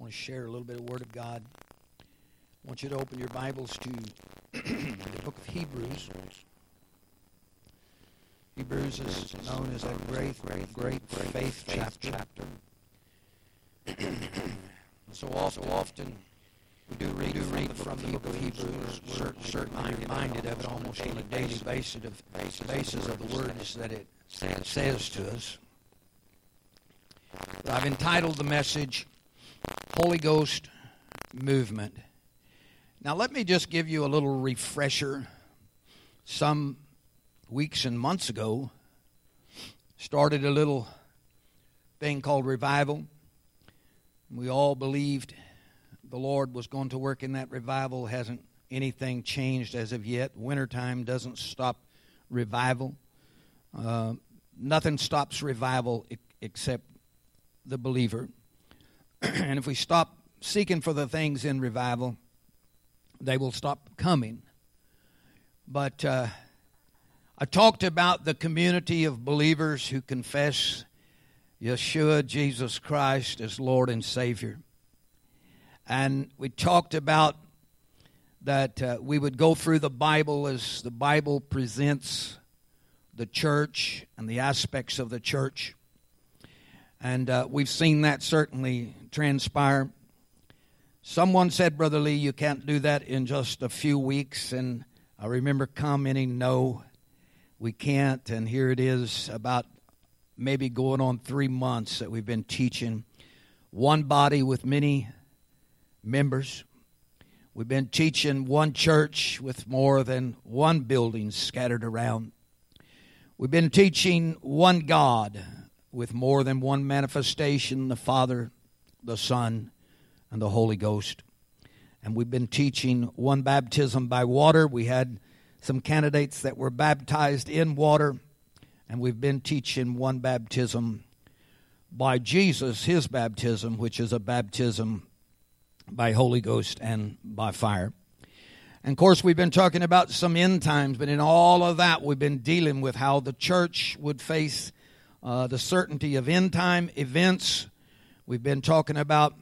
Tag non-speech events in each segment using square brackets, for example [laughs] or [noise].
want to share a little bit of Word of God. I want you to open your Bibles to [clears throat] the book of Hebrews. Hebrews is known as a great, great, great faith chapter. [clears throat] so often, often we do read, do read from the book of Hebrews. We're certainly reminded of it almost on a daily basis of, basis of the words that it says to us. I've entitled the message Holy Ghost Movement. Now, let me just give you a little refresher. Some weeks and months ago, started a little thing called revival. We all believed the Lord was going to work in that revival. Hasn't anything changed as of yet. Wintertime doesn't stop revival. Uh, nothing stops revival except the believer. [clears throat] and if we stop seeking for the things in revival, they will stop coming. But uh, I talked about the community of believers who confess Yeshua, Jesus Christ, as Lord and Savior. And we talked about that uh, we would go through the Bible as the Bible presents the church and the aspects of the church. And uh, we've seen that certainly transpire. Someone said, Brother Lee, you can't do that in just a few weeks. And I remember commenting, no, we can't. And here it is, about maybe going on three months that we've been teaching one body with many members. We've been teaching one church with more than one building scattered around. We've been teaching one God with more than one manifestation the Father, the Son, and the Holy Ghost. And we've been teaching one baptism by water. We had some candidates that were baptized in water, and we've been teaching one baptism by Jesus, his baptism, which is a baptism by Holy Ghost and by fire. And of course, we've been talking about some end times, but in all of that, we've been dealing with how the church would face uh, the certainty of end time events. We've been talking about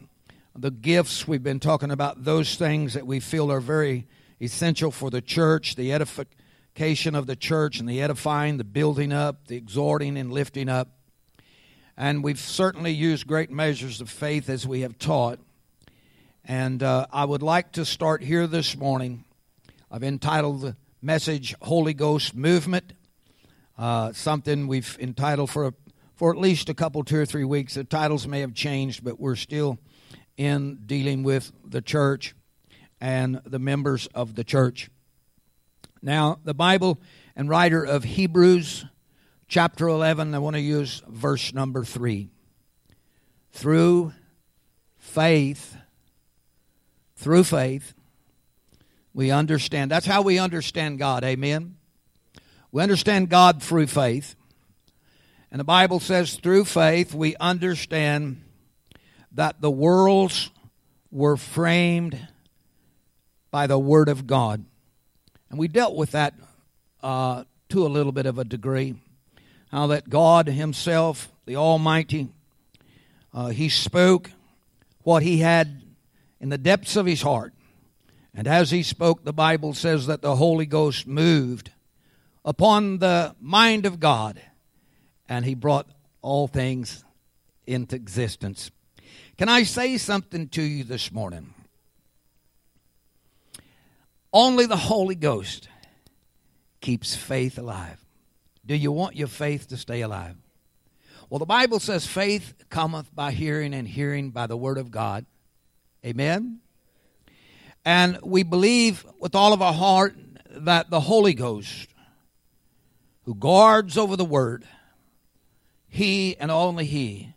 the gifts. We've been talking about those things that we feel are very essential for the church, the edification of the church, and the edifying, the building up, the exhorting, and lifting up. And we've certainly used great measures of faith as we have taught. And uh, I would like to start here this morning. I've entitled the message Holy Ghost Movement uh, something we've entitled for for at least a couple, two or three weeks. The titles may have changed, but we're still in dealing with the church and the members of the church. Now, the Bible and writer of Hebrews, chapter 11, I want to use verse number 3. Through faith, through faith, we understand. That's how we understand God. Amen. We understand God through faith. And the Bible says through faith we understand that the worlds were framed by the Word of God. And we dealt with that uh, to a little bit of a degree. How that God Himself, the Almighty, uh, He spoke what He had in the depths of His heart. And as He spoke, the Bible says that the Holy Ghost moved upon the mind of God, and He brought all things into existence. Can I say something to you this morning? Only the Holy Ghost keeps faith alive. Do you want your faith to stay alive? Well, the Bible says faith cometh by hearing, and hearing by the Word of God. Amen? And we believe with all of our heart that the Holy Ghost who guards over the word, he and only he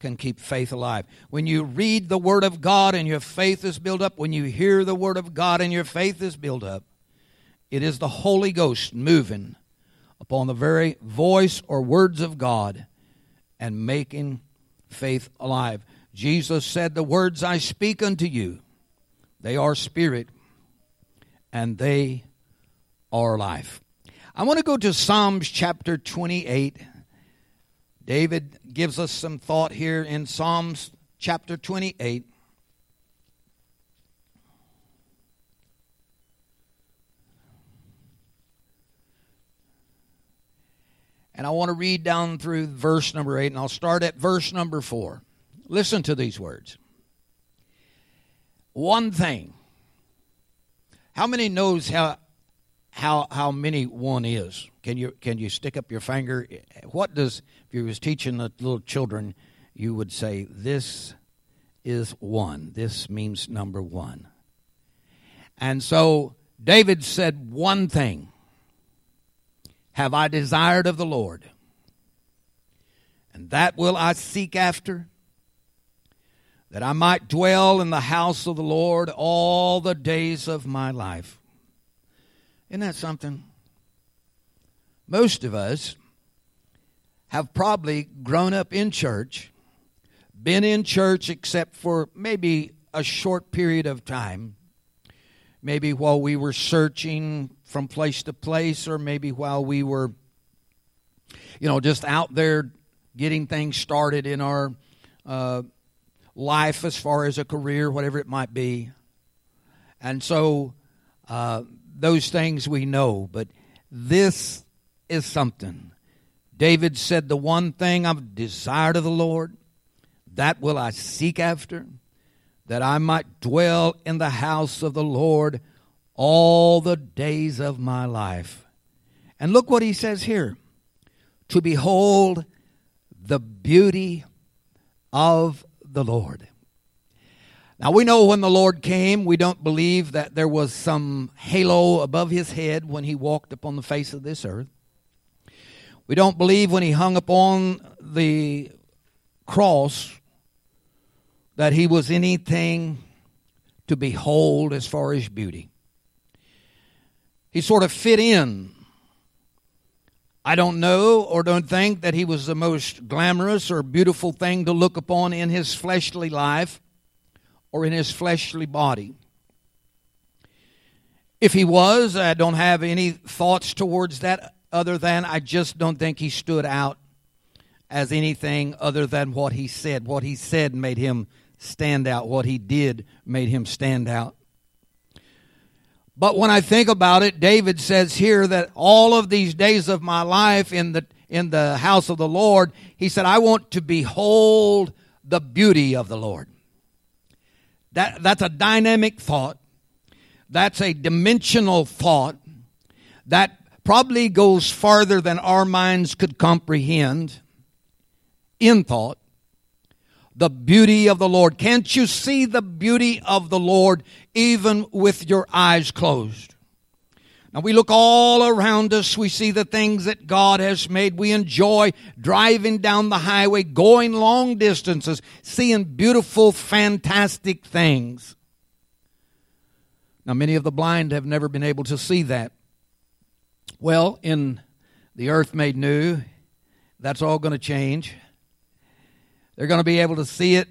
can keep faith alive. When you read the word of God and your faith is built up, when you hear the word of God and your faith is built up, it is the Holy Ghost moving upon the very voice or words of God and making faith alive. Jesus said, The words I speak unto you, they are spirit and they are life. I want to go to Psalms chapter 28. David gives us some thought here in Psalms chapter 28. And I want to read down through verse number 8, and I'll start at verse number 4. Listen to these words. One thing. How many knows how how how many one is? Can you can you stick up your finger? What does if you was teaching the little children, you would say this is one. This means number one. And so David said one thing have I desired of the Lord, and that will I seek after, that I might dwell in the house of the Lord all the days of my life. Isn't that something? Most of us have probably grown up in church, been in church except for maybe a short period of time, maybe while we were searching from place to place, or maybe while we were, you know, just out there getting things started in our uh, life as far as a career, whatever it might be. And so uh, those things we know, but this is something. David said, The one thing I've desired of the Lord, that will I seek after, that I might dwell in the house of the Lord all the days of my life. And look what he says here to behold the beauty of the Lord. Now we know when the Lord came, we don't believe that there was some halo above his head when he walked upon the face of this earth. We don't believe when he hung upon the cross that he was anything to behold as far as beauty. He sort of fit in. I don't know or don't think that he was the most glamorous or beautiful thing to look upon in his fleshly life or in his fleshly body. If he was, I don't have any thoughts towards that other than I just don't think he stood out as anything other than what he said. What he said made him stand out. What he did made him stand out. But when I think about it, David says here that all of these days of my life in the in the house of the Lord, he said, I want to behold the beauty of the Lord. That, that's a dynamic thought. That's a dimensional thought that probably goes farther than our minds could comprehend in thought the beauty of the Lord. Can't you see the beauty of the Lord even with your eyes closed? Now we look all around us, we see the things that God has made. We enjoy driving down the highway, going long distances, seeing beautiful, fantastic things. Now, many of the blind have never been able to see that. Well, in the earth made new, that's all going to change. They're going to be able to see it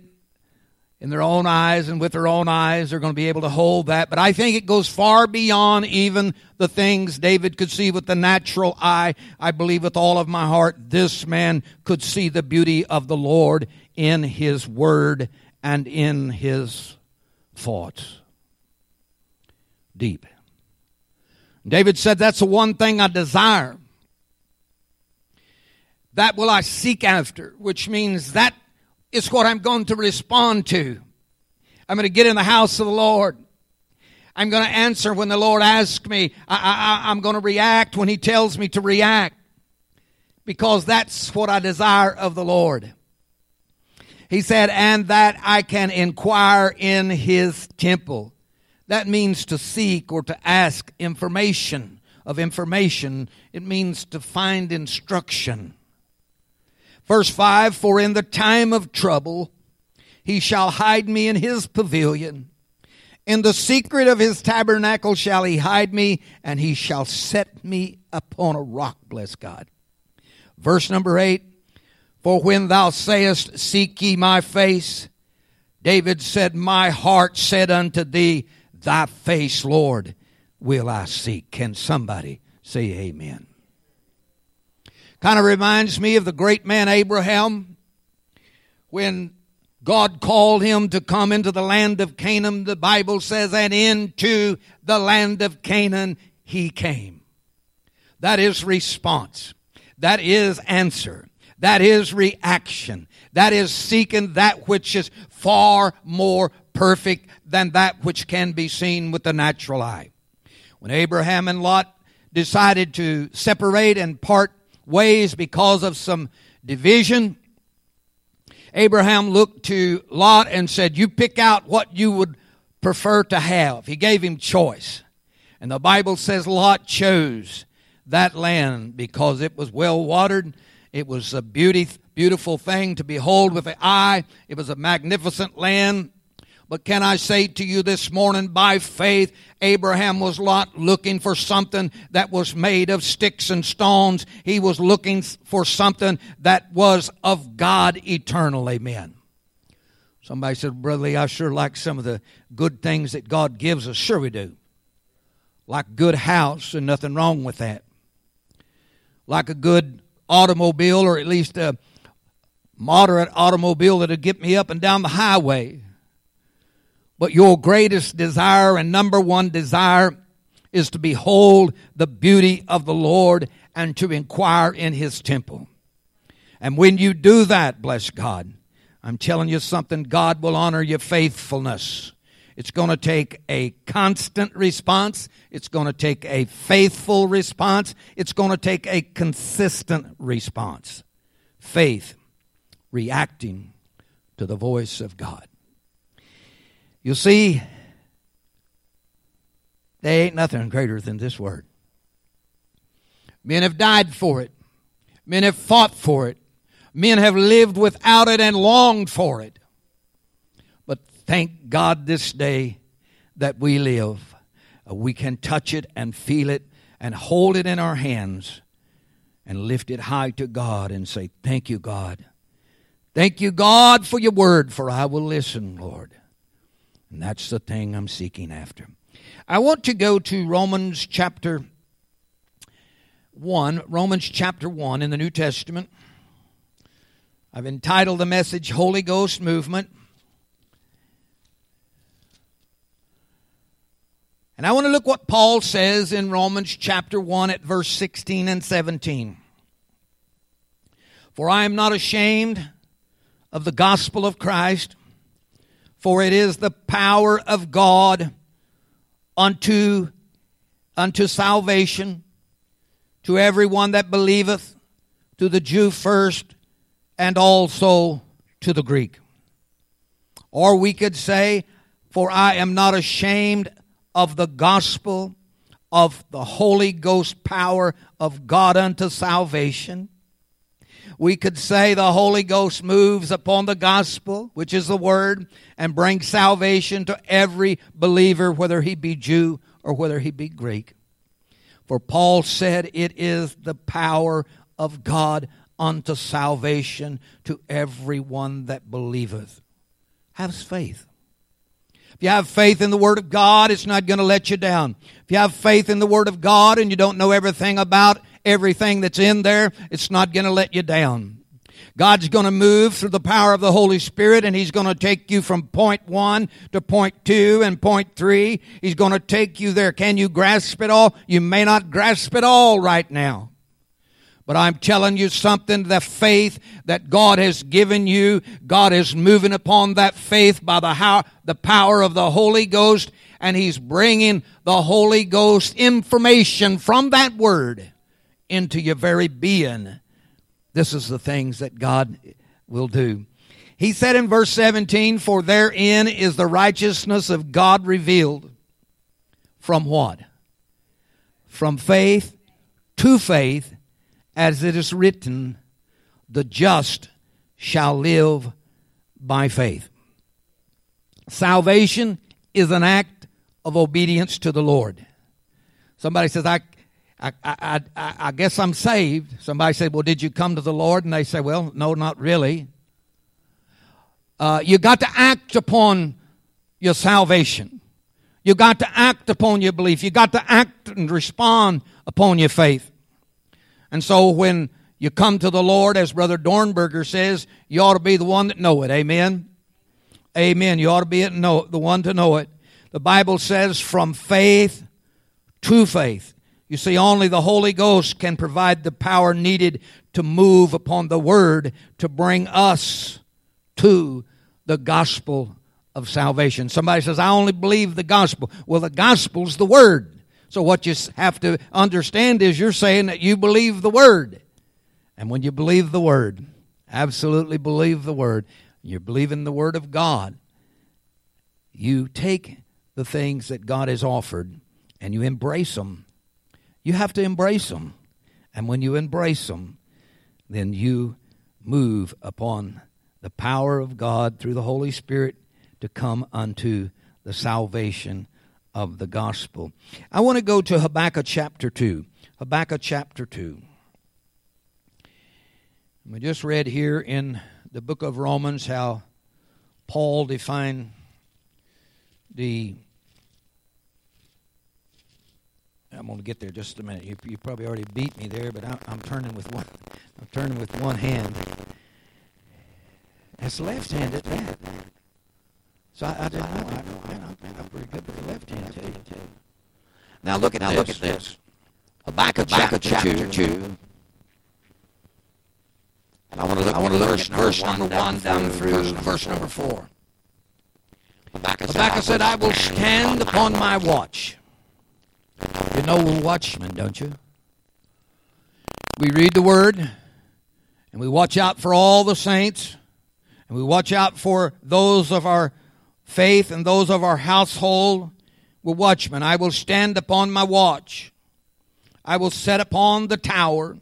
in their own eyes and with their own eyes. They're going to be able to hold that. But I think it goes far beyond even the things David could see with the natural eye. I believe with all of my heart this man could see the beauty of the Lord in his word and in his thoughts. Deep. David said, That's the one thing I desire. That will I seek after, which means that is what I'm going to respond to. I'm going to get in the house of the Lord. I'm going to answer when the Lord asks me. I, am going to react when He tells me to react because that's what I desire of the Lord. He said, and that I can inquire in His temple. That means to seek or to ask information of information. It means to find instruction. Verse 5 For in the time of trouble he shall hide me in his pavilion. In the secret of his tabernacle shall he hide me, and he shall set me upon a rock, bless God. Verse number 8 For when thou sayest, Seek ye my face, David said, My heart said unto thee, Thy face, Lord, will I seek. Can somebody say amen? Kind of reminds me of the great man Abraham when God called him to come into the land of Canaan. The Bible says, and into the land of Canaan he came. That is response. That is answer. That is reaction. That is seeking that which is far more perfect than that which can be seen with the natural eye. When Abraham and Lot decided to separate and part ways because of some division, Abraham looked to Lot and said, You pick out what you would prefer to have. He gave him choice. And the Bible says Lot chose that land because it was well watered. It was a beauty, beautiful thing to behold with the eye. It was a magnificent land. But can I say to you this morning, by faith, Abraham was not looking for something that was made of sticks and stones. He was looking for something that was of God eternal. Amen. Somebody said, Brother Lee, I sure like some of the good things that God gives us. Sure we do. Like a good house, and nothing wrong with that. Like a good automobile, or at least a moderate automobile that'll get me up and down the highway. But your greatest desire and number one desire is to behold the beauty of the Lord and to inquire in his temple. And when you do that, bless God, I'm telling you something, God will honor your faithfulness. It's going to take a constant response. It's going to take a faithful response. It's going to take a consistent response. Faith, reacting to the voice of God. You see, there ain't nothing greater than this word. Men have died for it. Men have fought for it. Men have lived without it and longed for it. But thank God this day that we live. Uh, we can touch it and feel it and hold it in our hands and lift it high to God and say, Thank you, God. Thank you, God, for your word, for I will listen, Lord. And that's the thing I'm seeking after. I want to go to Romans chapter 1, Romans chapter 1 in the New Testament. I've entitled the message Holy Ghost Movement. And I want to look what Paul says in Romans chapter 1 at verse 16 and 17. For I am not ashamed of the gospel of Christ, for it is the power of God unto, unto salvation to everyone that believeth, to the Jew first, and also to the Greek. Or we could say, For I am not ashamed of the gospel of the Holy Ghost power of God unto salvation. We could say the Holy Ghost moves upon the gospel, which is the word, and brings salvation to every believer, whether he be Jew or whether he be Greek. For Paul said it is the power of God unto salvation to everyone that believeth. Have faith. If you have faith in the Word of God, it's not going to let you down. If you have faith in the Word of God and you don't know everything about everything that's in there, it's not going to let you down. God's going to move through the power of the Holy Spirit and He's going to take you from point one to point two and point three. He's going to take you there. Can you grasp it all? You may not grasp it all right now. But I'm telling you something, the faith that God has given you, God is moving upon that faith by the, how, the power of the Holy Ghost, and He's bringing the Holy Ghost information from that Word into your very being. This is the things that God will do. He said in verse 17, For therein is the righteousness of God revealed. From what? From faith to faith as it is written, the just shall live by faith. Salvation is an act of obedience to the Lord. Somebody says, I, I, I, I, I guess I'm saved. Somebody said, Well, did you come to the Lord? And they say, Well, no, not really. Uh, you got to act upon your salvation. You got to act upon your belief. You got to act and respond upon your faith. And so when you come to the Lord, as Brother Dornberger says, you ought to be the one that know it. Amen. Amen. You ought to be the one to know it. The Bible says from faith to faith. You see, only the Holy Ghost can provide the power needed to move upon the Word to bring us to the gospel of salvation. Somebody says, I only believe the gospel. Well, the gospel's the Word. So what you have to understand is you're saying that you believe the Word. And when you believe the Word, absolutely believe the Word, you're believing the Word of God, you take the things that God has offered and you embrace them. You have to embrace them. And when you embrace them, then you move upon the power of God through the Holy Spirit to come unto the salvation of the gospel. I want to go to Habakkuk chapter 2. Habakkuk chapter 2. We just read here in the book of Romans how Paul defined the I'm going to get there just a minute. You, you probably already beat me there, but I, am turning with one. [laughs] I'm turning with one hand. It's left-handed, that. So I, I didn't know. I. I know. I'm pretty good with the left hand too. Now look at now this. look at this. Habakkuk, Habakkuk chapter, chapter two. two. And I want to look. I want to look at verse number one down through verse number four. Habakkuk, Habakkuk said, "I will stand upon my watch." You know we're watchmen, don't you? We read the word, and we watch out for all the saints, and we watch out for those of our faith and those of our household. We're watchmen. I will stand upon my watch. I will set upon the tower,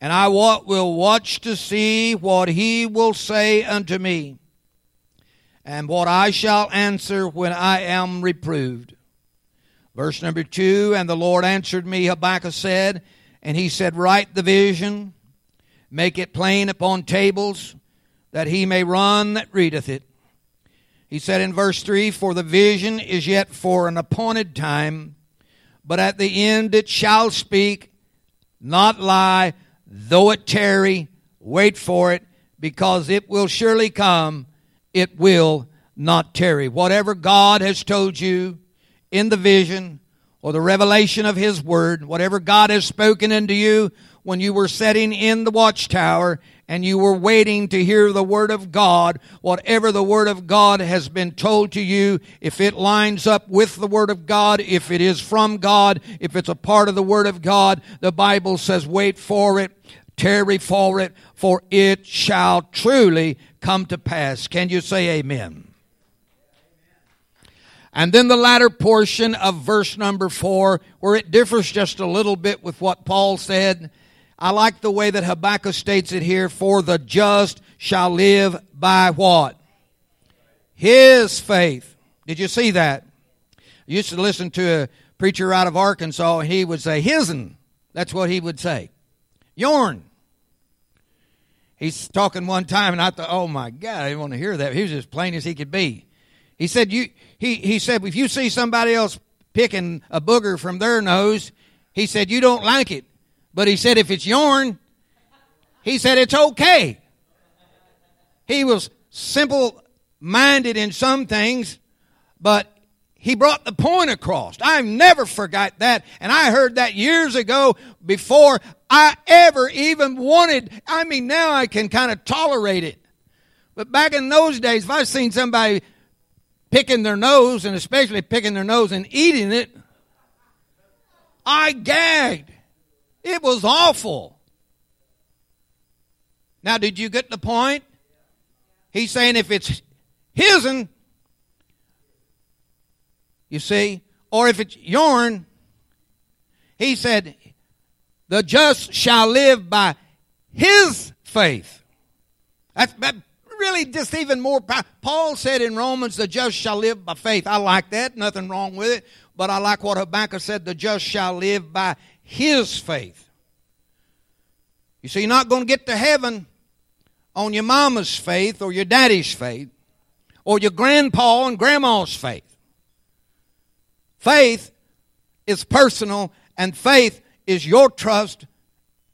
and I will watch to see what he will say unto me, and what I shall answer when I am reproved. Verse number two, and the Lord answered me, Habakkuk said, and he said, Write the vision, make it plain upon tables, that he may run that readeth it. He said in verse 3 For the vision is yet for an appointed time, but at the end it shall speak, not lie, though it tarry, wait for it, because it will surely come, it will not tarry. Whatever God has told you in the vision or the revelation of His Word, whatever God has spoken into you when you were sitting in the watchtower and you were waiting to hear the Word of God, whatever the Word of God has been told to you, if it lines up with the Word of God, if it is from God, if it's a part of the Word of God, the Bible says, wait for it, tarry for it, for it shall truly come to pass. Can you say amen? And then the latter portion of verse number four, where it differs just a little bit with what Paul said. I like the way that Habakkuk states it here, for the just shall live by what? His faith. Did you see that? I used to listen to a preacher out of Arkansas, and he would say, his'n. That's what he would say. Yorn. He's talking one time, and I thought, oh my God, I didn't want to hear that. He was as plain as he could be. He said, you, he, he said, if you see somebody else picking a booger from their nose, he said, you don't like it. But he said if it's yourn, he said it's okay. He was simple minded in some things, but he brought the point across. I've never forgot that. And I heard that years ago before I ever even wanted. I mean, now I can kind of tolerate it. But back in those days, if I seen somebody picking their nose, and especially picking their nose and eating it, I gagged. It was awful. Now, did you get the point? He's saying if it's his'n, you see, or if it's yourn, he said, the just shall live by his faith. That's that really just even more. Paul said in Romans, the just shall live by faith. I like that. Nothing wrong with it. But I like what Habakkuk said, the just shall live by his faith. You see, you're not going to get to heaven on your mama's faith or your daddy's faith or your grandpa and grandma's faith. Faith is personal, and faith is your trust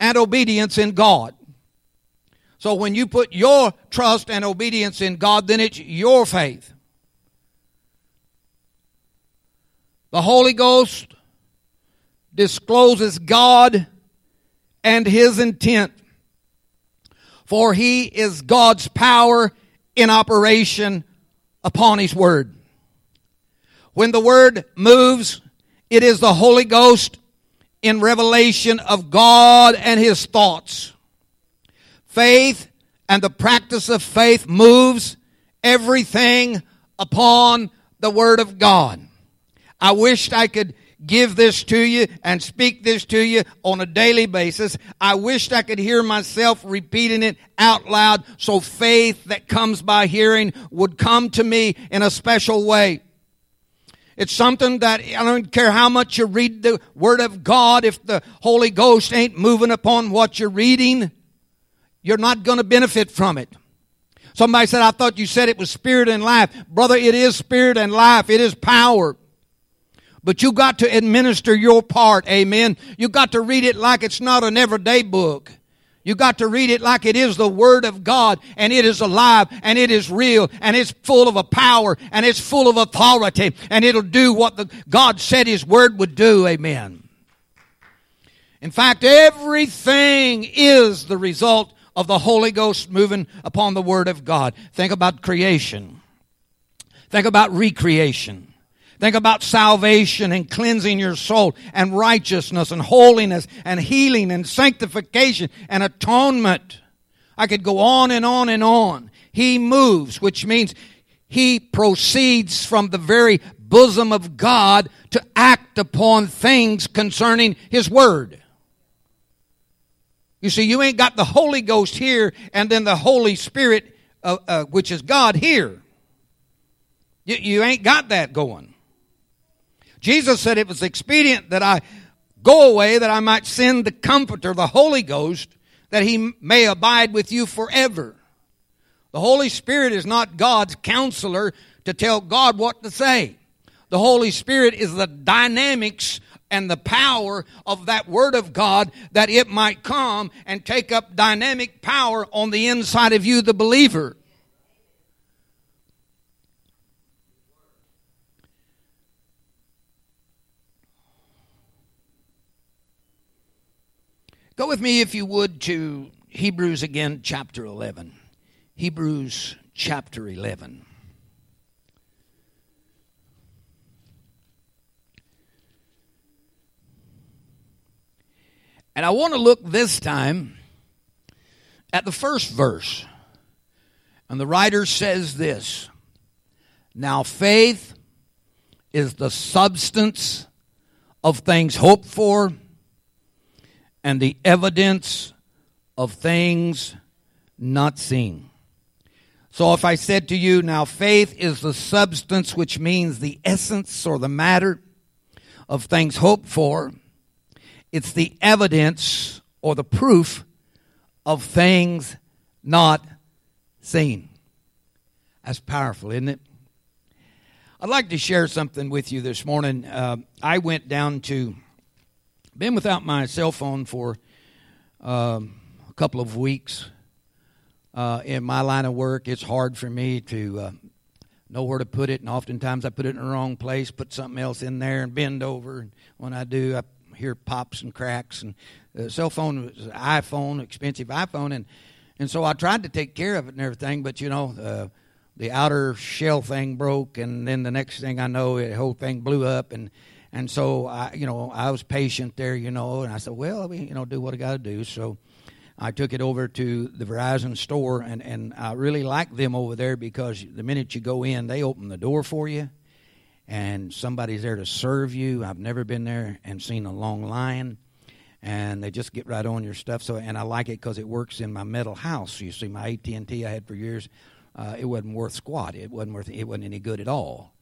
and obedience in God. So when you put your trust and obedience in God, then it's your faith. The Holy Ghost discloses God and his intent. For he is God's power in operation upon his word. When the word moves, it is the Holy Ghost in revelation of God and his thoughts. Faith and the practice of faith moves everything upon the word of God. I wished I could give this to you and speak this to you on a daily basis. I wished I could hear myself repeating it out loud so faith that comes by hearing would come to me in a special way. It's something that I don't care how much you read the Word of God, if the Holy Ghost ain't moving upon what you're reading, you're not going to benefit from it. Somebody said, I thought you said it was spirit and life. Brother, it is spirit and life. It is power. But you got to administer your part, amen. You got to read it like it's not an everyday book. You got to read it like it is the Word of God and it is alive and it is real and it's full of a power and it's full of authority and it'll do what the God said His Word would do. Amen. In fact, everything is the result of the Holy Ghost moving upon the Word of God. Think about creation. Think about recreation. Think about salvation and cleansing your soul and righteousness and holiness and healing and sanctification and atonement. I could go on and on and on. He moves, which means he proceeds from the very bosom of God to act upon things concerning his word. You see, you ain't got the Holy Ghost here and then the Holy Spirit, uh, uh, which is God, here. You, you ain't got that going. Jesus said it was expedient that I go away that I might send the Comforter, the Holy Ghost, that he may abide with you forever. The Holy Spirit is not God's counselor to tell God what to say. The Holy Spirit is the dynamics and the power of that Word of God that it might come and take up dynamic power on the inside of you, the believer. Go with me, if you would, to Hebrews again, chapter 11. Hebrews chapter 11. And I want to look this time at the first verse. And the writer says this Now faith is the substance of things hoped for and the evidence of things not seen. So if I said to you, now faith is the substance, which means the essence or the matter of things hoped for, it's the evidence or the proof of things not seen. That's powerful, isn't it? I'd like to share something with you this morning. Uh, I went down to been without my cell phone for um, a couple of weeks. Uh, in my line of work, it's hard for me to uh, know where to put it, and oftentimes I put it in the wrong place, put something else in there, and bend over. And when I do, I hear pops and cracks. And the cell phone was iPhone, expensive iPhone, and and so I tried to take care of it and everything, but you know. Uh, the outer shell thing broke, and then the next thing I know, the whole thing blew up, and and so I, you know, I was patient there, you know, and I said, well, we you know, do what I got to do. So I took it over to the Verizon store, and and I really like them over there because the minute you go in, they open the door for you, and somebody's there to serve you. I've never been there and seen a long line. And they just get right on your stuff. So, and I like it because it works in my metal house. You see, my AT and T I had for years, uh, it wasn't worth squat. It wasn't worth. It wasn't any good at all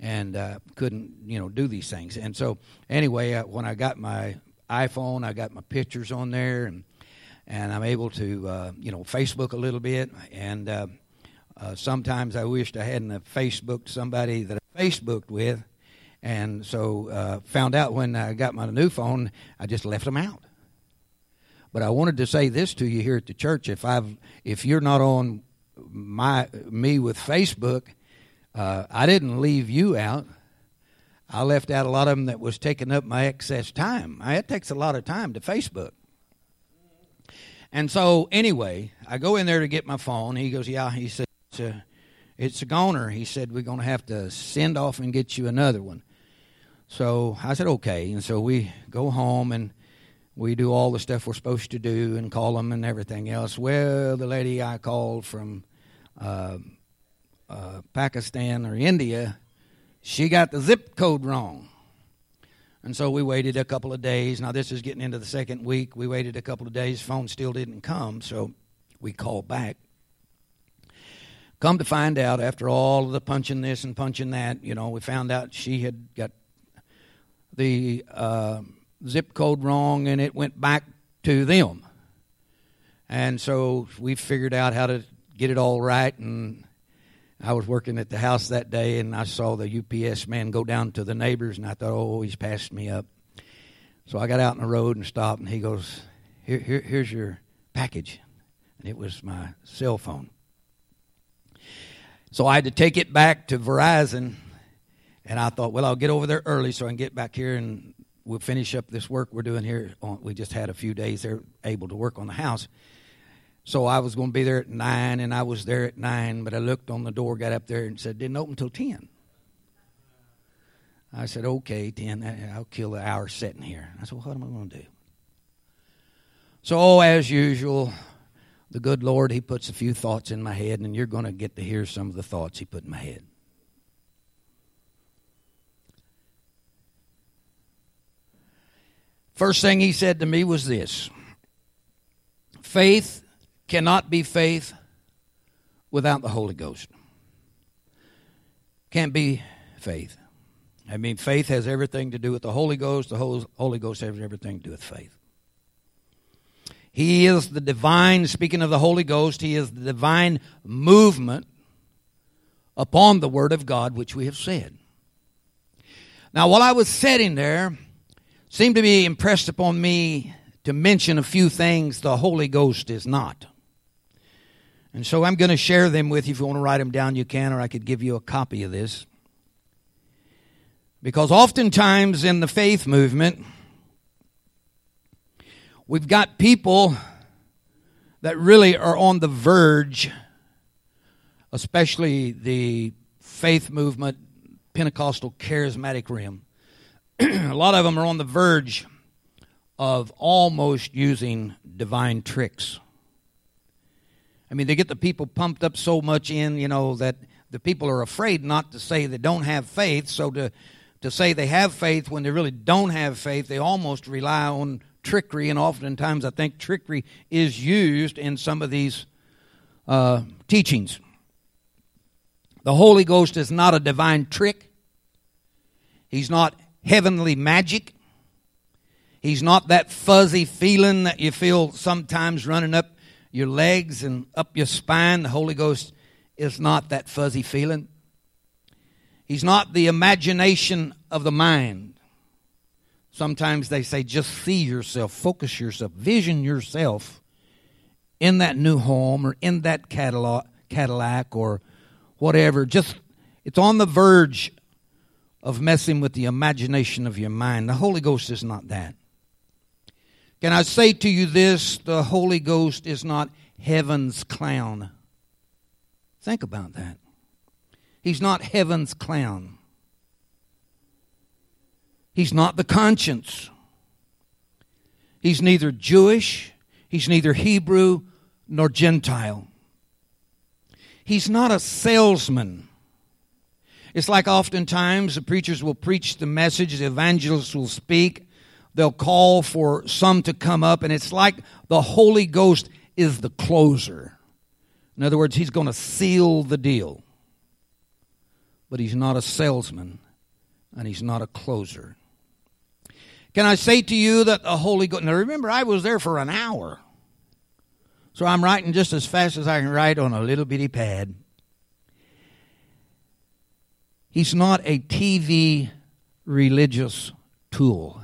and uh, couldn't you know do these things. And so anyway, uh, when I got my iPhone, I got my pictures on there, and and I'm able to uh, you know Facebook a little bit. And uh, uh, sometimes I wished I hadn't Facebooked somebody that Facebooked with. And so uh, found out when I got my new phone, I just left them out. But I wanted to say this to you here at the church: if I've if you're not on my me with Facebook, uh, I didn't leave you out. I left out a lot of them that was taking up my excess time. It takes a lot of time to Facebook. And so, anyway, I go in there to get my phone. He goes, Yeah. He said, It's a, it's a goner. He said, We're going to have to send off and get you another one. So I said, Okay. And so we go home and we do all the stuff we're supposed to do and call them and everything else. Well, the lady I called from uh, uh, Pakistan or India, she got the zip code wrong. And so we waited a couple of days. Now, this is getting into the second week. We waited a couple of days. Phone still didn't come, so we called back. Come to find out, after all of the punching this and punching that, you know, we found out she had got the uh, zip code wrong and it went back to them. And so we figured out how to get it all right. And I was working at the house that day and I saw the UPS man go down to the neighbors and I thought, oh, he's passed me up. So I got out in the road and stopped and he goes, here, here, here's your package. And it was my cell phone. So I had to take it back to Verizon and I thought, well, I'll get over there early so I can get back here and we'll finish up this work we're doing here. We just had a few days there able to work on the house. So I was going to be there at 9, and I was there at 9, but I looked on the door, got up there, and said, didn't open until 10. I said, okay, 10. I'll kill the hour sitting here. I said, well, what am I going to do? So, as usual, the good Lord, He puts a few thoughts in my head, and you're going to get to hear some of the thoughts He put in my head. First thing He said to me was this faith cannot be faith without the Holy Ghost. Can't be faith. I mean, faith has everything to do with the Holy Ghost. The Holy Ghost has everything to do with faith. He is the divine, speaking of the Holy Ghost, He is the divine movement upon the Word of God, which we have said. Now, while I was sitting there, seemed to be impressed upon me to mention a few things the Holy Ghost is not. And so I'm going to share them with you. If you want to write them down, you can, or I could give you a copy of this. Because oftentimes in the faith movement, we've got people that really are on the verge, especially the faith movement, Pentecostal charismatic realm. [clears throat] a lot of them are on the verge of almost using divine tricks. I mean, they get the people pumped up so much in, you know, that the people are afraid not to say they don't have faith. So to, to say they have faith when they really don't have faith, they almost rely on trickery. And oftentimes, I think trickery is used in some of these uh, teachings. The Holy Ghost is not a divine trick, He's not heavenly magic. He's not that fuzzy feeling that you feel sometimes running up your legs and up your spine. The Holy Ghost is not that fuzzy feeling. He's not the imagination of the mind. Sometimes they say just see yourself, focus yourself, vision yourself in that new home or in that Cadillac or whatever. Just it's on the verge of messing with the imagination of your mind. The Holy Ghost is not that. Can I say to you this? The Holy Ghost is not heaven's clown. Think about that. He's not heaven's clown. He's not the conscience. He's neither Jewish, he's neither Hebrew nor Gentile. He's not a salesman. It's like oftentimes the preachers will preach the message, the evangelists will speak, they'll call for some to come up, and it's like the Holy Ghost is the closer. In other words, he's going to seal the deal. But he's not a salesman, and he's not a closer. Can I say to you that the Holy Ghost, now remember, I was there for an hour. So I'm writing just as fast as I can write on a little bitty pad. He's not a TV religious tool.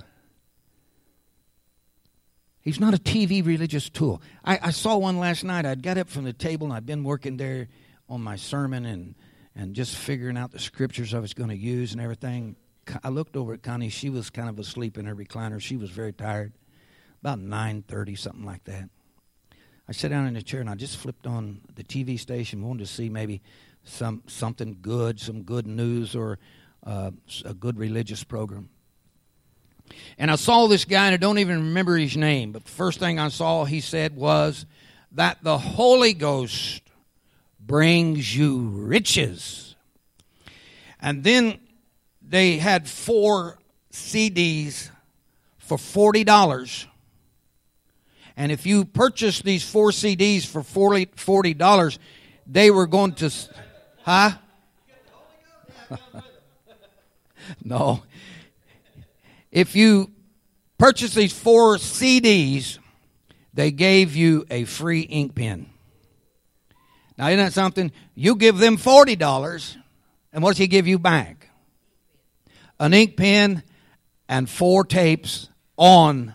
He's not a TV religious tool. I, I, saw one last night. I'd got up from the table and I'd been working there on my sermon and, and just figuring out the scriptures I was going to use and everything. I looked over at Connie. She was kind of asleep in her recliner. She was very tired. About nine thirty, something like that. I sat down in the chair and I just flipped on the TV station, wanted to see maybe some something good, some good news, or uh, a good religious program. And I saw this guy, and I don't even remember his name, but the first thing I saw he said was that the Holy Ghost brings you riches. And then they had four CDs for $40. And if you purchased these four CDs for $40, they were going to. Huh? [laughs] no. If you purchase these four CDs, they gave you a free ink pen. Now, isn't that something? You give them $40, and what does he give you back? An ink pen and four tapes on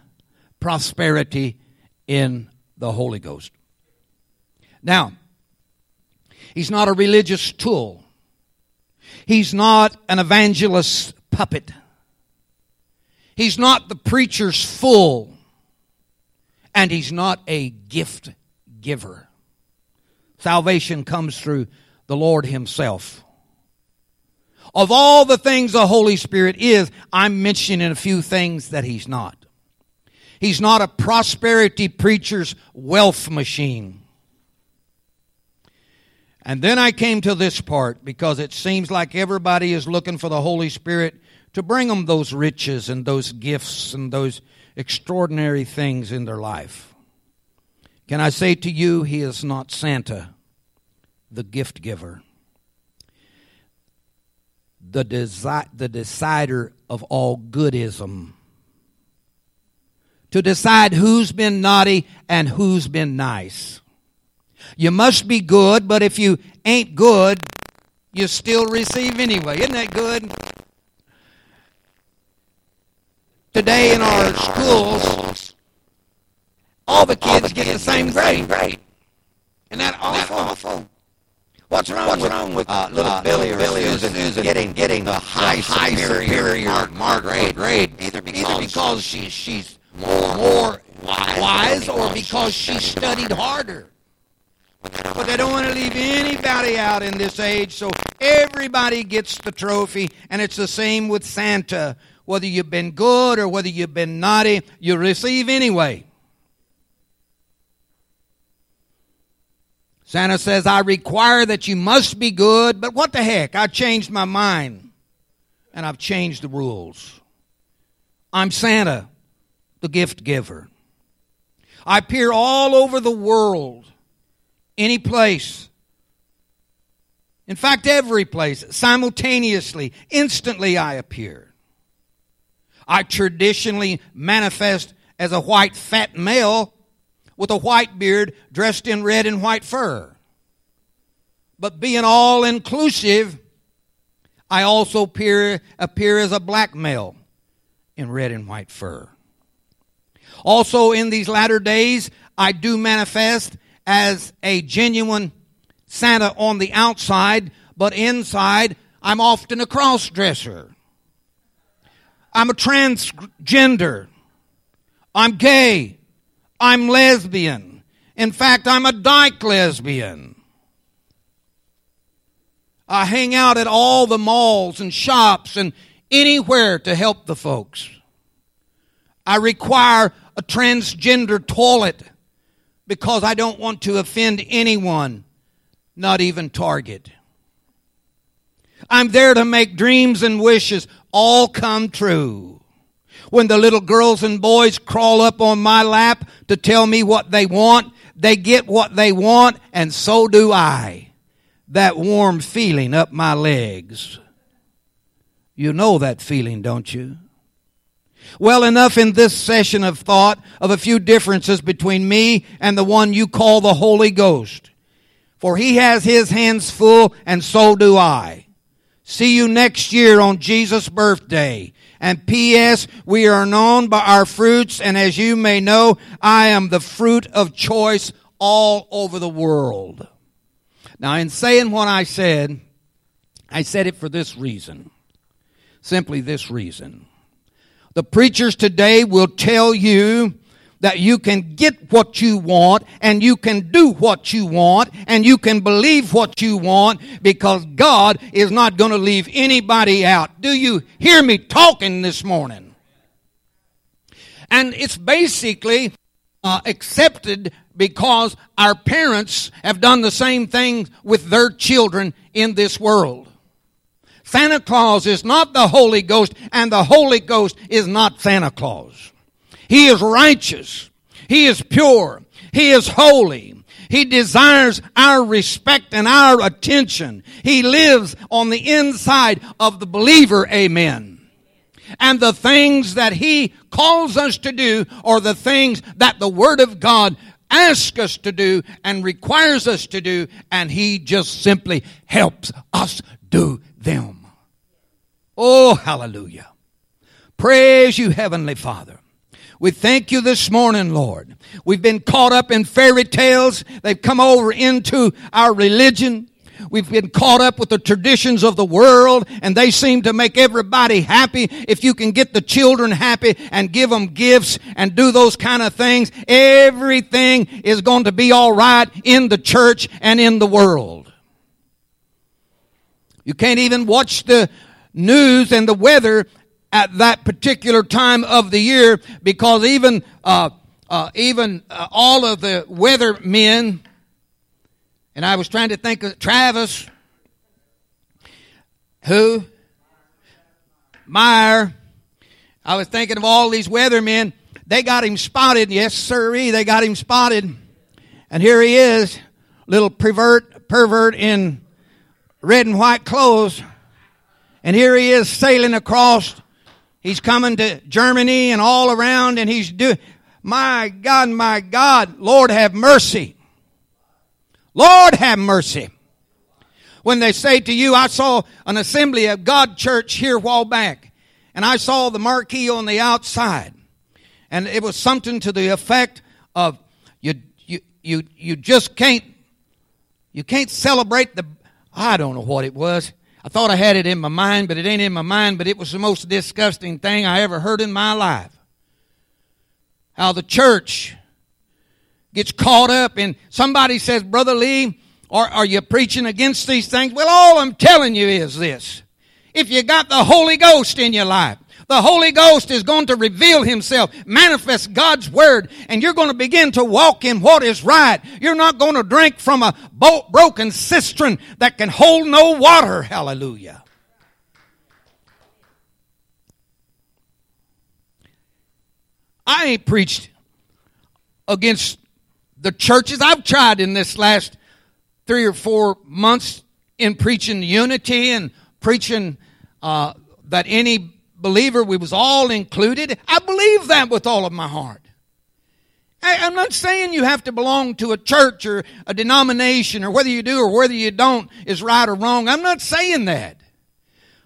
prosperity in the Holy Ghost. Now, he's not a religious tool. He's not an evangelist puppet. He's not the preacher's fool. And he's not a gift giver. Salvation comes through the Lord Himself. Of all the things the Holy Spirit is, I'm mentioning a few things that He's not. He's not a prosperity preacher's wealth machine. And then I came to this part because it seems like everybody is looking for the Holy Spirit to bring them those riches and those gifts and those extraordinary things in their life. Can I say to you, He is not Santa, the gift giver, the, desi- the decider of all goodism, to decide who's been naughty and who's been nice. You must be good, but if you ain't good, you still receive anyway. Isn't that good? today in our schools, all the kids get the same grade. Isn't that awful? What's wrong What's with, wrong with uh, little uh, Billy or Billy Susan, Susan getting getting the high, high superior, superior mark, mark grade, grade either because, either because she's she's more more wise, wise or because she studied harder. But they don't want to leave anybody out in this age, so everybody gets the trophy, and it's the same with Santa. Whether you've been good or whether you've been naughty, you receive anyway. Santa says, I require that you must be good, but what the heck? I changed my mind and I've changed the rules. I'm Santa, the gift giver. I appear all over the world, any place. In fact, every place, simultaneously, instantly I appear. I traditionally manifest as a white fat male with a white beard dressed in red and white fur. But being all inclusive, I also appear, appear as a black male in red and white fur. Also, in these latter days, I do manifest as a genuine Santa on the outside, but inside, I'm often a cross dresser. I'm a transgender. I'm gay. I'm lesbian. In fact, I'm a dyke lesbian. I hang out at all the malls and shops and anywhere to help the folks. I require a transgender toilet because I don't want to offend anyone, not even Target. I'm there to make dreams and wishes all come true. When the little girls and boys crawl up on my lap to tell me what they want, they get what they want, and so do I. That warm feeling up my legs. You know that feeling, don't you? Well, enough in this session of thought of a few differences between me and the one you call the Holy Ghost. For he has his hands full, and so do I. See you next year on Jesus' birthday. And P.S. We are known by our fruits, and as you may know, I am the fruit of choice all over the world. Now, in saying what I said, I said it for this reason. Simply this reason. The preachers today will tell you that you can get what you want and you can do what you want and you can believe what you want because God is not going to leave anybody out. Do you hear me talking this morning? And it's basically uh, accepted because our parents have done the same thing with their children in this world. Santa Claus is not the Holy Ghost, and the Holy Ghost is not Santa Claus. He is righteous. He is pure. He is holy. He desires our respect and our attention. He lives on the inside of the believer. Amen. And the things that He calls us to do are the things that the Word of God asks us to do and requires us to do, and He just simply helps us do them. Oh, hallelujah. Praise you, Heavenly Father. We thank you this morning, Lord. We've been caught up in fairy tales. They've come over into our religion. We've been caught up with the traditions of the world and they seem to make everybody happy. If you can get the children happy and give them gifts and do those kind of things, everything is going to be alright in the church and in the world. You can't even watch the news and the weather at that particular time of the year because even uh, uh, even uh, all of the weather men and I was trying to think of Travis. Who? Meyer. I was thinking of all these weathermen. They got him spotted. Yes, sirree. They got him spotted. And here he is, little pervert, pervert in red and white clothes. And here he is sailing across. He's coming to Germany and all around and he's doing, my God, my God, Lord have mercy. Lord have mercy. When they say to you, I saw an assembly of God church here a while back, and I saw the marquee on the outside, and it was something to the effect of you, you, you, you just can't, you can't celebrate the, I don't know what it was. I thought I had it in my mind, but it ain't in my mind, but it was the most disgusting thing I ever heard in my life. How the church gets caught up in somebody says, Brother Lee, are, are you preaching against these things? Well, all I'm telling you is this. If you got the Holy Ghost in your life, the Holy Ghost is going to reveal Himself, manifest God's Word, and you're going to begin to walk in what is right. You're not going to drink from a bolt broken cistern that can hold no water. Hallelujah. I ain't preached against the churches I've tried in this last three or four months in preaching unity and preaching uh, that any believer we was all included. I believe that with all of my heart. I, I'm not saying you have to belong to a church or a denomination or whether you do or whether you don't is right or wrong. I'm not saying that.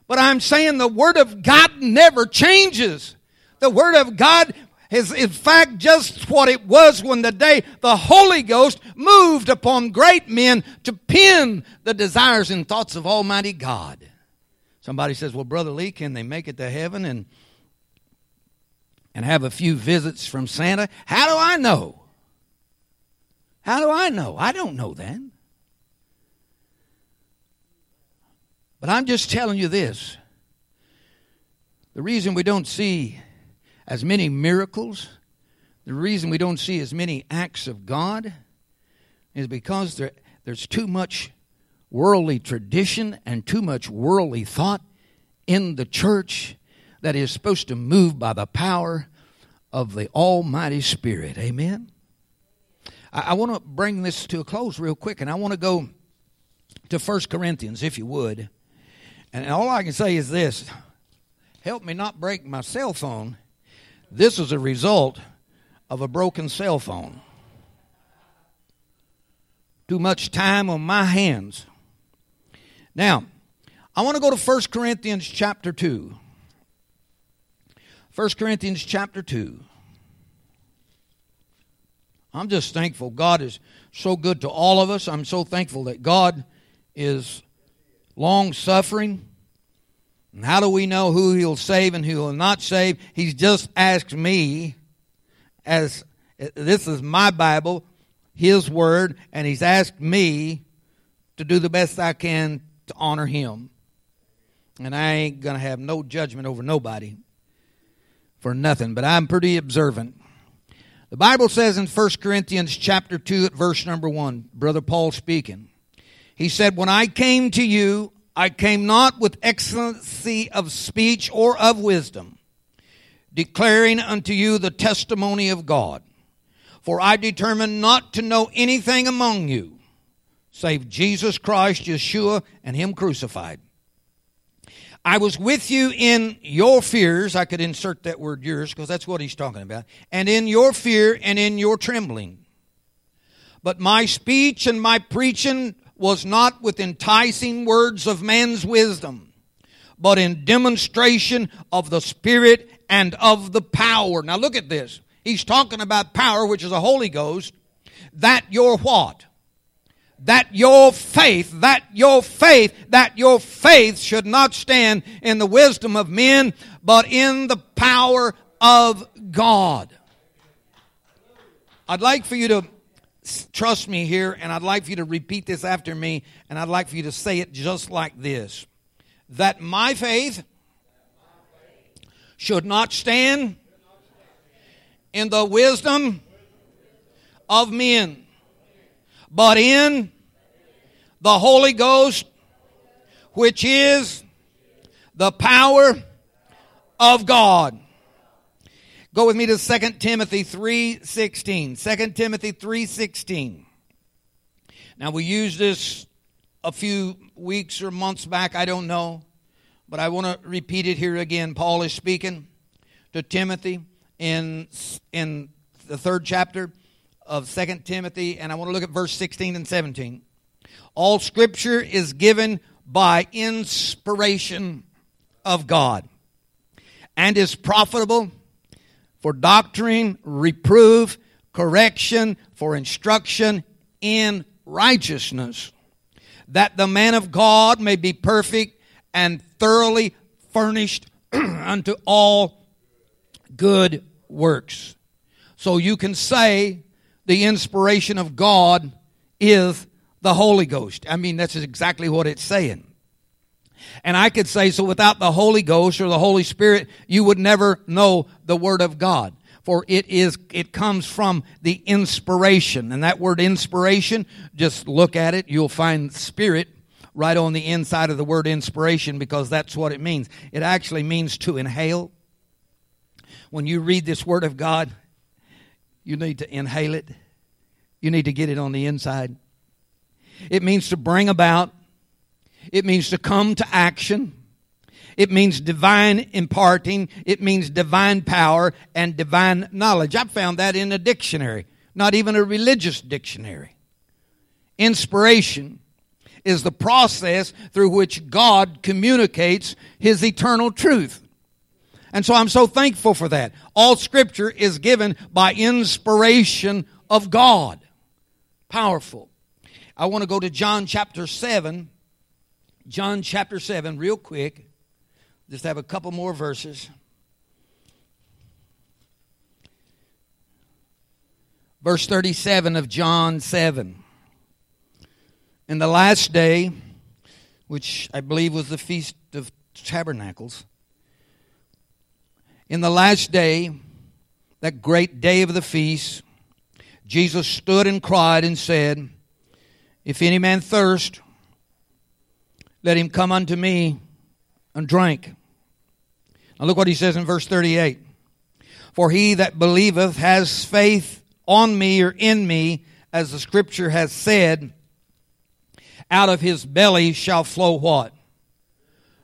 But I'm saying the Word of God never changes. The Word of God is in fact just what it was when the day the Holy Ghost moved upon great men to pin the desires and thoughts of Almighty God. Somebody says, Well, Brother Lee, can they make it to heaven and and have a few visits from Santa? How do I know? How do I know? I don't know that. But I'm just telling you this. The reason we don't see as many miracles, the reason we don't see as many acts of God is because there, there's too much worldly tradition and too much worldly thought in the church that is supposed to move by the power of the Almighty Spirit. Amen? I, I want to bring this to a close real quick, and I want to go to First Corinthians, if you would. And all I can say is this help me not break my cell phone this is a result of a broken cell phone. Too much time on my hands. Now, I want to go to 1 Corinthians chapter 2. 1 Corinthians chapter 2. I'm just thankful God is so good to all of us. I'm so thankful that God is long suffering And how do we know who he'll save and who he will not save? He's just asked me, as this is my Bible, his word, and he's asked me to do the best I can to honor him. And I ain't going to have no judgment over nobody for nothing, but I'm pretty observant. The Bible says in 1 Corinthians chapter 2 at verse number 1, brother Paul speaking. He said, "When I came to you, I came not with excellency of speech or of wisdom, declaring unto you the testimony of God. For I determined not to know anything among you save Jesus Christ, Yeshua, and Him crucified. I was with you in your fears. I could insert that word yours because that's what he's talking about. And in your fear and in your trembling. But my speech and my preaching was not with enticing words of man's wisdom, but in demonstration of the Spirit and of the power. Now look at this. He's talking about power, which is the Holy Ghost. That your what? That your faith, that your faith, that your faith should not stand in the wisdom of men, but in the power of God. I'd like for you to trust me here, and I'd like for you to repeat this after me, and I'd like for you to say it just like this that my faith should not stand in the wisdom of men, but in the Holy Ghost, which is the power of God. Go with me to 2 Timothy 3:16. 2 Timothy 3:16. Now we used this a few weeks or months back, I don't know, but I want to repeat it here again. Paul is speaking to Timothy in in the third chapter of 2 Timothy and I want to look at verse 16 and 17. All scripture is given by inspiration of God and is profitable for doctrine, reproof, correction, for instruction in righteousness, that the man of God may be perfect and thoroughly furnished [clears throat] unto all good works. So you can say the inspiration of God is the Holy Ghost. I mean, that's exactly what it's saying. And I could say, so without the Holy Ghost or the Holy Spirit, you would never know the Word of God. For it is, it comes from the inspiration. And that word inspiration, just look at it, you'll find spirit right on the inside of the word inspiration because that's what it means. It actually means to inhale. When you read this Word of God, you need to inhale it. You need to get it on the inside. It means to bring about it means to come to action. It means divine imparting. It means divine power and divine knowledge. I found that in a dictionary, not even a religious dictionary. Inspiration is the process through which God communicates His eternal truth. And so I'm so thankful for that. All scripture is given by inspiration of God. Powerful. I want to go to John chapter 7 John chapter 7, real quick. Just have a couple more verses. Verse 37 of John 7. In the last day, which I believe was the Feast of Tabernacles, in the last day, that great day of the feast, Jesus stood and cried and said, If any man thirst, let him come unto me and drink. Now look what he says in verse 38. For he that believeth has faith on me or in me, as the scripture has said, out of his belly shall flow what?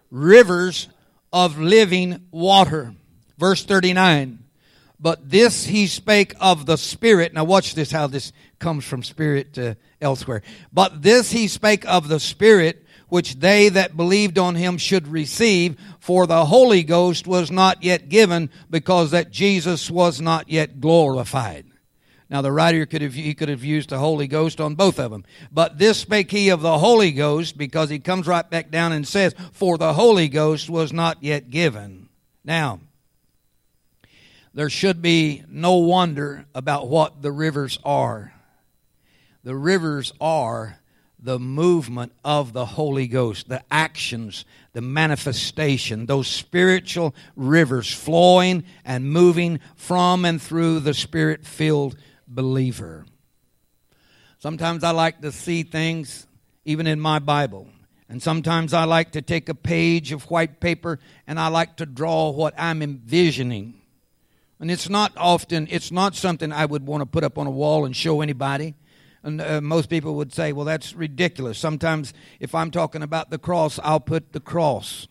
Rivers of living water. Verse 39. But this he spake of the Spirit. Now watch this, how this comes from Spirit to elsewhere. But this he spake of the Spirit which they that believed on him should receive, for the Holy Ghost was not yet given because that Jesus was not yet glorified. Now the writer could have he could have used the Holy Ghost on both of them. But this spake he of the Holy Ghost because he comes right back down and says, For the Holy Ghost was not yet given. Now, there should be no wonder about what the rivers are. The rivers are the movement of the Holy Ghost, the actions, the manifestation, those spiritual rivers flowing and moving from and through the spirit filled believer. Sometimes I like to see things even in my Bible. And sometimes I like to take a page of white paper and I like to draw what I'm envisioning. And it's not often, it's not something I would want to put up on a wall and show anybody. And uh, most people would say, well, that's ridiculous. Sometimes, if I'm talking about the cross, I'll put the cross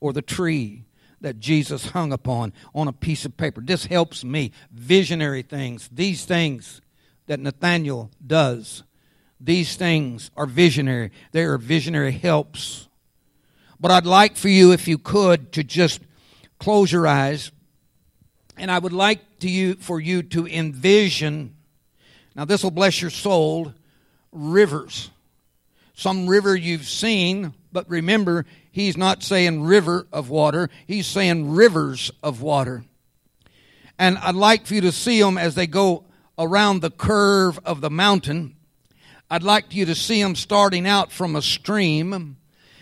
or the tree that Jesus hung upon on a piece of paper. This helps me. Visionary things, these things that Nathaniel does, these things are visionary. They are visionary helps. But I'd like for you, if you could, to just close your eyes, and I would like to you for you to envision now, this will bless your soul rivers. Some river you've seen, but remember, he's not saying river of water, he's saying rivers of water. And I'd like for you to see them as they go around the curve of the mountain. I'd like you to see them starting out from a stream,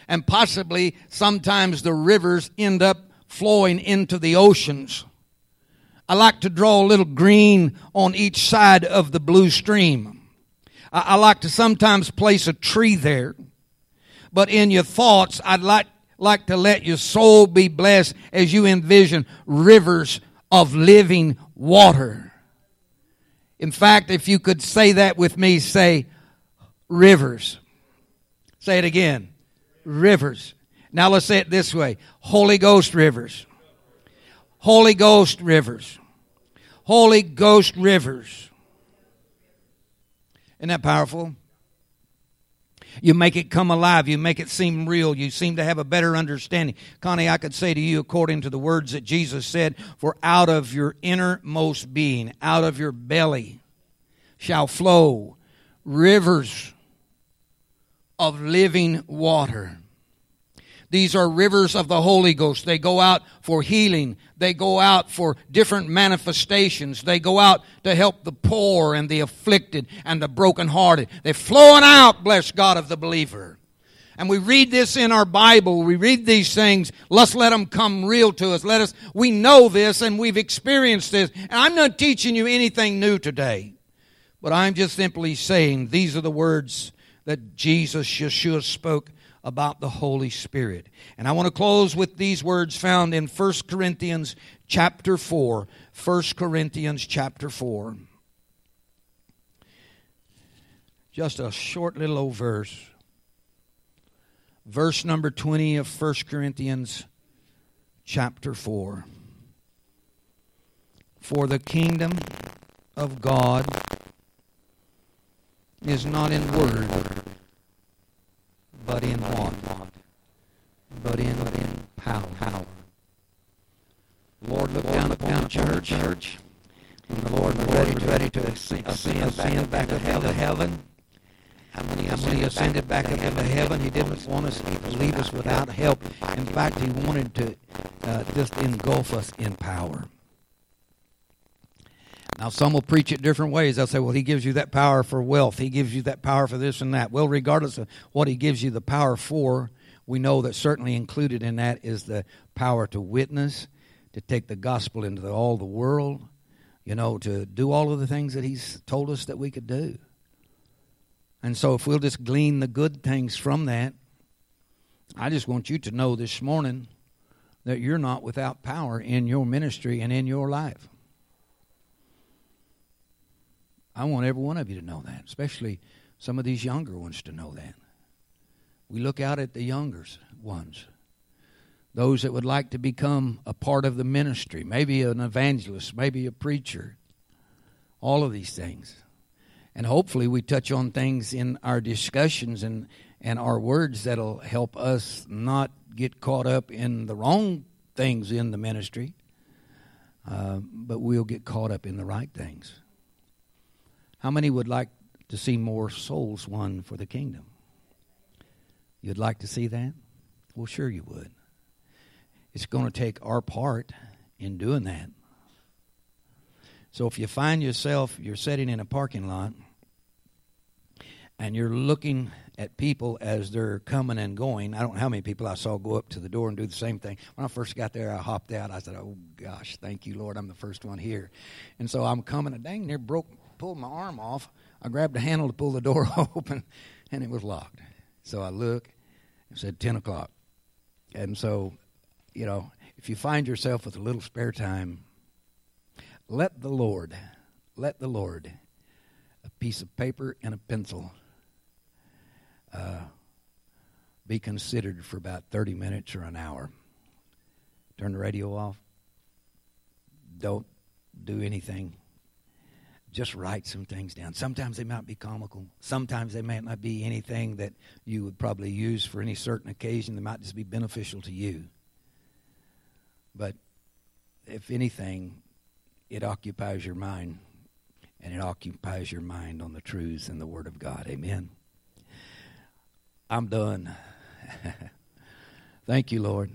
and possibly sometimes the rivers end up flowing into the oceans. I like to draw a little green on each side of the blue stream. I, I like to sometimes place a tree there. But in your thoughts, I'd like, like to let your soul be blessed as you envision rivers of living water. In fact, if you could say that with me, say rivers. Say it again. Rivers. Now let's say it this way Holy Ghost rivers. Holy Ghost rivers. Holy Ghost rivers. Isn't that powerful? You make it come alive. You make it seem real. You seem to have a better understanding. Connie, I could say to you, according to the words that Jesus said, For out of your innermost being, out of your belly, shall flow rivers of living water. These are rivers of the Holy Ghost. They go out for healing. They go out for different manifestations. They go out to help the poor and the afflicted and the brokenhearted. They're flowing out, bless God, of the believer. And we read this in our Bible. We read these things. Let's let them come real to us. Let us, we know this and we've experienced this. And I'm not teaching you anything new today. But I'm just simply saying these are the words that Jesus, Yeshua spoke about the Holy Spirit. And I want to close with these words found in 1 Corinthians chapter 4. 1 Corinthians chapter 4. Just a short little old verse. Verse number 20 of 1 Corinthians chapter 4. For the kingdom of God is not in word but in what? But in, power. power. Lord, look down upon the church. church. When the Lord was ready ready to ascend, ascend back, to heaven. heaven. How many, how many ascended back, back into heaven? He didn't want us to leave us without help. In fact, he wanted to uh, just engulf us in power. Now, some will preach it different ways. They'll say, well, he gives you that power for wealth. He gives you that power for this and that. Well, regardless of what he gives you the power for, we know that certainly included in that is the power to witness, to take the gospel into the, all the world, you know, to do all of the things that he's told us that we could do. And so, if we'll just glean the good things from that, I just want you to know this morning that you're not without power in your ministry and in your life. I want every one of you to know that, especially some of these younger ones to know that. We look out at the younger ones, those that would like to become a part of the ministry, maybe an evangelist, maybe a preacher, all of these things. And hopefully, we touch on things in our discussions and, and our words that'll help us not get caught up in the wrong things in the ministry, uh, but we'll get caught up in the right things. How many would like to see more souls won for the kingdom? You'd like to see that? Well, sure you would. It's going to take our part in doing that. So if you find yourself, you're sitting in a parking lot and you're looking at people as they're coming and going. I don't know how many people I saw go up to the door and do the same thing. When I first got there, I hopped out. I said, "Oh gosh, thank you, Lord, I'm the first one here." And so I'm coming, and dang near broke, pulled my arm off. I grabbed the handle to pull the door [laughs] open, and it was locked. So I look, it said ten o'clock, and so, you know, if you find yourself with a little spare time, let the Lord, let the Lord, a piece of paper and a pencil uh, be considered for about 30 minutes or an hour. Turn the radio off. Don't do anything. Just write some things down. Sometimes they might be comical. Sometimes they might not be anything that you would probably use for any certain occasion. They might just be beneficial to you. But if anything, it occupies your mind, and it occupies your mind on the truths and the Word of God. Amen. I'm done. [laughs] Thank you, Lord.